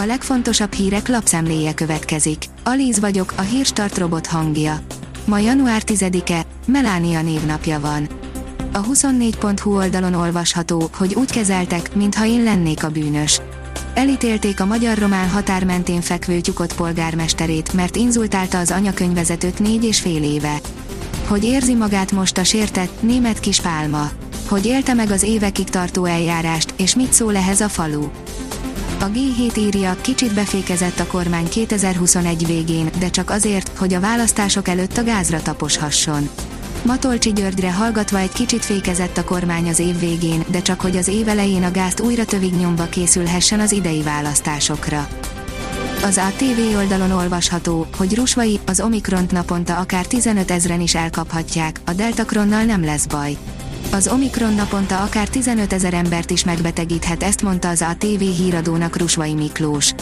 A legfontosabb hírek lapszemléje következik. Alíz vagyok, a hírstart robot hangja. Ma január 10-e, Melánia névnapja van. A 24.hu oldalon olvasható, hogy úgy kezeltek, mintha én lennék a bűnös. Elítélték a magyar-román határ mentén fekvő tyukott polgármesterét, mert inzultálta az anyakönyvezetőt négy és fél éve. Hogy érzi magát most a sértett, német kis pálma. Hogy élte meg az évekig tartó eljárást, és mit szól ehhez a falu. A G7 írja, kicsit befékezett a kormány 2021 végén, de csak azért, hogy a választások előtt a gázra taposhasson. Matolcsi Györgyre hallgatva egy kicsit fékezett a kormány az év végén, de csak hogy az év elején a gázt újra tövig nyomva készülhessen az idei választásokra. Az ATV oldalon olvasható, hogy Rusvai, az Omikront naponta akár 15 ezren is elkaphatják, a Deltakronnal nem lesz baj. Az Omikron naponta akár 15 ezer embert is megbetegíthet, ezt mondta az ATV híradónak Rusvai Miklós.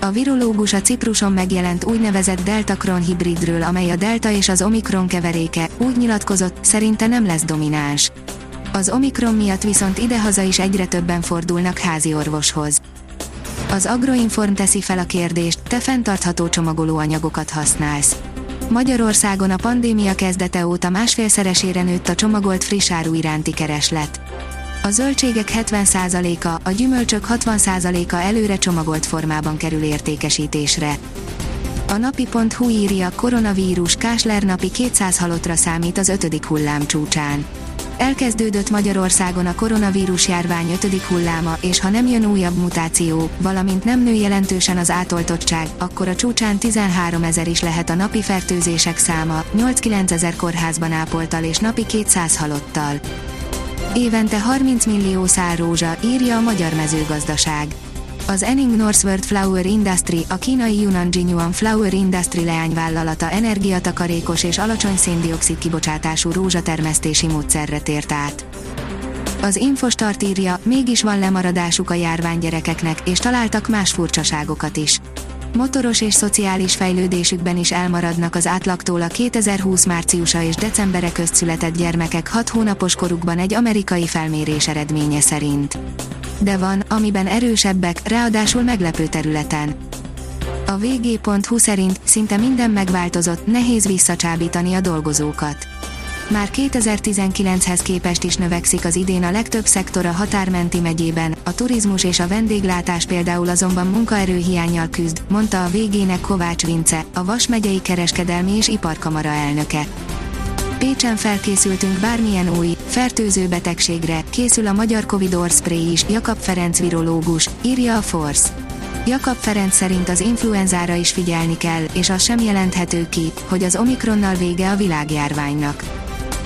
A virológus a Cipruson megjelent úgynevezett Delta-Kron hibridről, amely a Delta és az Omikron keveréke, úgy nyilatkozott, szerinte nem lesz domináns. Az Omikron miatt viszont idehaza is egyre többen fordulnak házi orvoshoz. Az Agroinform teszi fel a kérdést, te fenntartható csomagolóanyagokat használsz. Magyarországon a pandémia kezdete óta másfélszeresére nőtt a csomagolt friss áru iránti kereslet. A zöldségek 70%-a, a gyümölcsök 60%-a előre csomagolt formában kerül értékesítésre. A napi.hu írja, koronavírus Kásler napi 200 halottra számít az ötödik hullám csúcsán. Elkezdődött Magyarországon a koronavírus járvány ötödik hulláma, és ha nem jön újabb mutáció, valamint nem nő jelentősen az átoltottság, akkor a csúcsán 13 ezer is lehet a napi fertőzések száma, 8-9 ezer kórházban ápoltal és napi 200 halottal. Évente 30 millió szár rózsa, írja a Magyar Mezőgazdaság. Az Enning Northward Flower Industry, a kínai Yunnan Jinyuan Flower Industry leányvállalata energiatakarékos és alacsony széndiokszid kibocsátású rózsatermesztési módszerre tért át. Az Infostart írja, mégis van lemaradásuk a járvány gyerekeknek, és találtak más furcsaságokat is. Motoros és szociális fejlődésükben is elmaradnak az átlagtól a 2020 márciusa és decembere közt született gyermekek 6 hónapos korukban egy amerikai felmérés eredménye szerint de van, amiben erősebbek, ráadásul meglepő területen. A vg.hu szerint szinte minden megváltozott, nehéz visszacsábítani a dolgozókat. Már 2019-hez képest is növekszik az idén a legtöbb szektor a határmenti megyében, a turizmus és a vendéglátás például azonban munkaerőhiányjal küzd, mondta a végének Kovács Vince, a Vas megyei kereskedelmi és iparkamara elnöke. Pécsen felkészültünk bármilyen új, fertőző betegségre, készül a magyar Covid Spray is, Jakab Ferenc virológus, írja a Force. Jakab Ferenc szerint az influenzára is figyelni kell, és az sem jelenthető ki, hogy az Omikronnal vége a világjárványnak.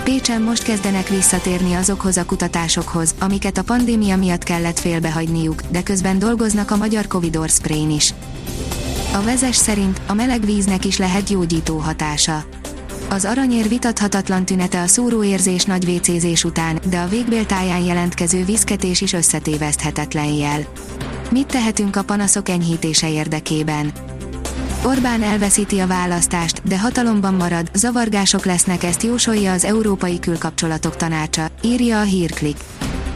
Pécsen most kezdenek visszatérni azokhoz a kutatásokhoz, amiket a pandémia miatt kellett félbehagyniuk, de közben dolgoznak a magyar Covid Spray is. A vezes szerint a meleg víznek is lehet gyógyító hatása. Az aranyér vitathatatlan tünete a szóróérzés nagy vécézés után, de a végbéltáján jelentkező viszketés is összetéveszthetetlen jel. Mit tehetünk a panaszok enyhítése érdekében? Orbán elveszíti a választást, de hatalomban marad, zavargások lesznek ezt jósolja az Európai Külkapcsolatok Tanácsa, írja a hírklik.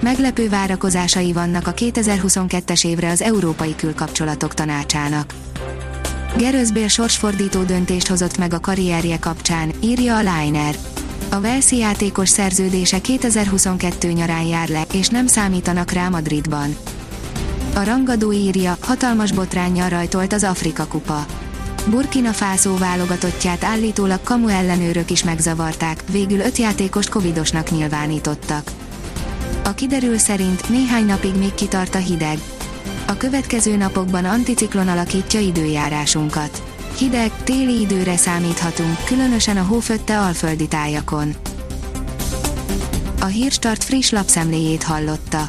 Meglepő várakozásai vannak a 2022-es évre az Európai Külkapcsolatok Tanácsának. Gerőzbél sorsfordító döntést hozott meg a karrierje kapcsán, írja a Liner. A Velszi játékos szerződése 2022 nyarán jár le, és nem számítanak rá Madridban. A rangadó írja, hatalmas botránnyal rajtolt az Afrika kupa. Burkina Faso válogatottját állítólag kamu ellenőrök is megzavarták, végül öt játékost covidosnak nyilvánítottak. A kiderül szerint néhány napig még kitart a hideg. A következő napokban anticiklon alakítja időjárásunkat. Hideg, téli időre számíthatunk, különösen a hófötte alföldi tájakon. A Hírstart friss lapszemléjét hallotta.